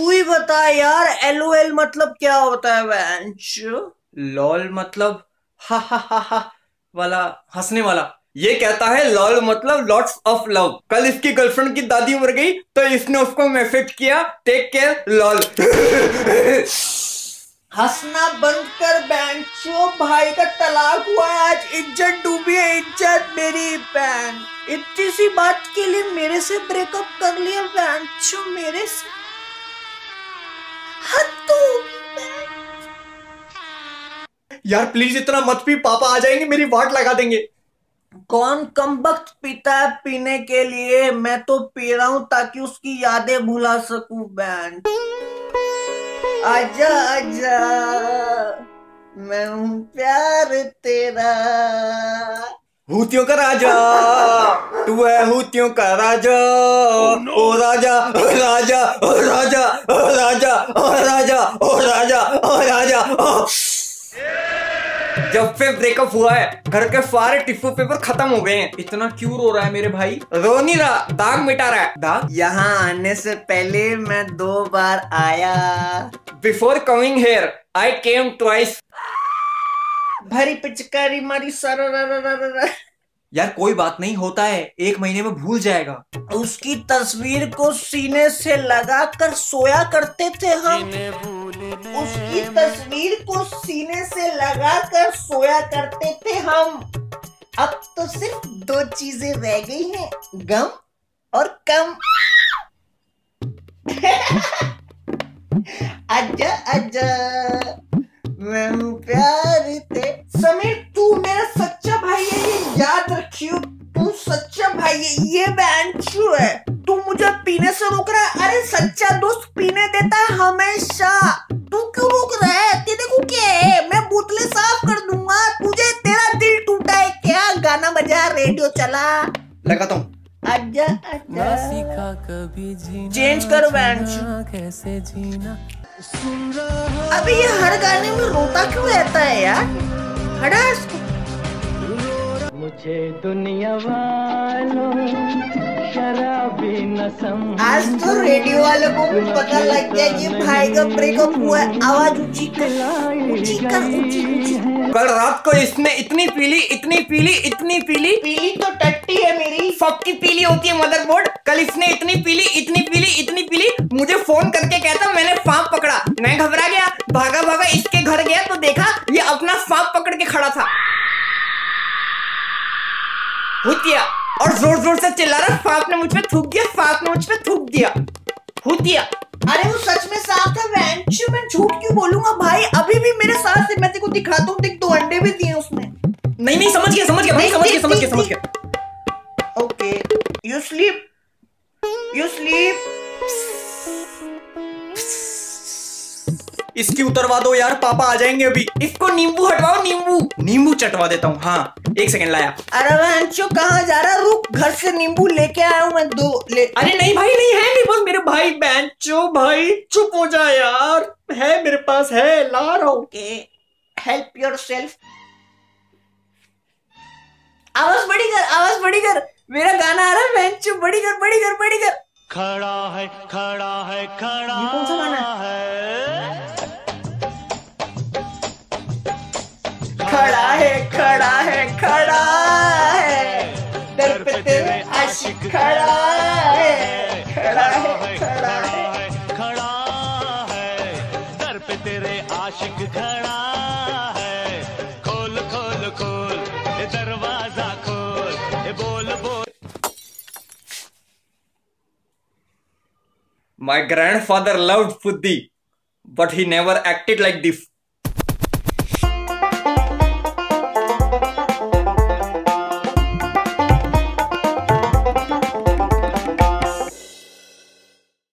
तू ही बता यार एल मतलब क्या होता है बेंच लॉल मतलब हा हा हा हा वाला हंसने वाला। ये कहता है लॉल मतलब लॉट्स ऑफ़ लव कल इसकी गर्लफ्रेंड की दादी मर गई तो इसने उसको मैसेज किया टेक केयर लॉल हंसना बंद कर बेंचो भाई का तलाक हुआ है आज। इज़्ज़त डूबी है इज़्ज़त मेरी बहन। इतनी सी बात के लिए मेरे से ब्रेकअप कर लिया बेंचो मेरे से। यार प्लीज़ इतना मत पी पापा आ जाएँगे मेरी वाट लगा देंगे। कौन कम वक्त पीता है पीने के लिए? मैं तो पी रहा हूँ ताकि उसकी यादें भुला सकूँ बैंड आजा आजा। मैं हूँ प्यार तेरा। हूतियों का राजा तू है हूतियों का राजा। oh ओ राजा ओ राजा ओ राजा ओ राजा ओ राजा ओ राजा ओ राजा। जब से ब्रेकअप हुआ है घर के सारे टिश्यू पेपर खत्म हो गए हैं। इतना क्यों रो रहा है मेरे भाई? रो नहीं रहा दाग मिटा रहा है। दाग? यहाँ आने से पहले मैं दो बार आया। Before coming here I came twice भरी पिचकारी मारी सर यार कोई बात नहीं होता है। एक महीने में भूल जाएगा। उसकी तस्वीर को सीने से लगाकर सोया करते थे हम। उसकी तस्वीर को सीने से लगाकर सोया करते थे हम। अब तो सिर्फ़ दो चीज़ें रह गई हैं गम और कम। आजा आजा मैं प्यार थे समीर तू मेरा सच्चा भाई है ये याद रखियो। तू सच्चा भाई है ये बैंचू है। तू मुझे पीने से रोक रहा है। अरे सच्चा दोस्त पीने देता है हमेशा। रेडियो चला। लगाता हूँ। आजा आजा। सीखा कभी जीना चेंज करो बैंड कैसे जीना? अभी ये हर गाने में रोता क्यों रहता है यार? हटा इसको। मुझे दुनिया वालों आज तो रेडियो वालों को भी पता लग गया कि भाई का ब्रेकअप हुआ है। आवाज़ ऊँची कर ऊँची कर ऊँची ऊँची। कल रात को इसने इतनी पीली इतनी पीली इतनी पीली। पीली तो टट्टी है मेरी। सबकी पीली होती है मदरबोर्ड कल इसने इतनी पीली इतनी पीली इतनी पीली। मुझे फ़ोन करके कहता मैंने सांप पकड़ा। मैं घबरा गया। भागा भागा इसके घर गया तो देखा ये अपना सांप पकड़ के खड़ा था। हुतिया और ज़ोर ज़ोर से चिल्ला रहा सांप ने मुझ पे थूक दिया सांप ने मुझ पे थूक दिया। हुतिया अरे वो सच में साफ़ था बेंच मैं झूठ क्यों बोलूँगा भाई? अभी भी मेरे साथ से मैं तेरे को दिखाता हूँ देख दो अंडे भी दिए उसने। नहीं नहीं समझ गया समझ गया भाई समझ गया समझ गया समझ गया। Okay you sleep you sleep इसकी उतरवा दो यार पापा आ जाएँगे अभी। इसको नींबू हटवाओ नींबू। नींबू चटवा देता हूँ हाँ। एक सेकंड लाया। अरे बेंचो कहाँ जा रहा? रुक घर से नींबू लेके आया हूँ मैं दो ले। अरे नहीं भाई नहीं है मेरे पास मेरे भाई बेंचो भाई चुप हो जा यार। है मेरे पास है ला रहा हूँ। हेल्प योर सेल्फ आवाज़ बड़ी कर आवाज़ बड़ी कर। मेरा गाना आ रहा है बेंचो बड़ी कर बड़ी कर बड़ी कर। खड़ा है खड़ा है खड़ा ये कौन सा गाना है? खड़ा है खड़ा है खड़ा है खड़ा है दर पे तेरे आशिक खड़ा है खोल खोल खोल दरवाज़ा खोल बोल बोल My grandfather loved Fuddhi, but he never acted like this.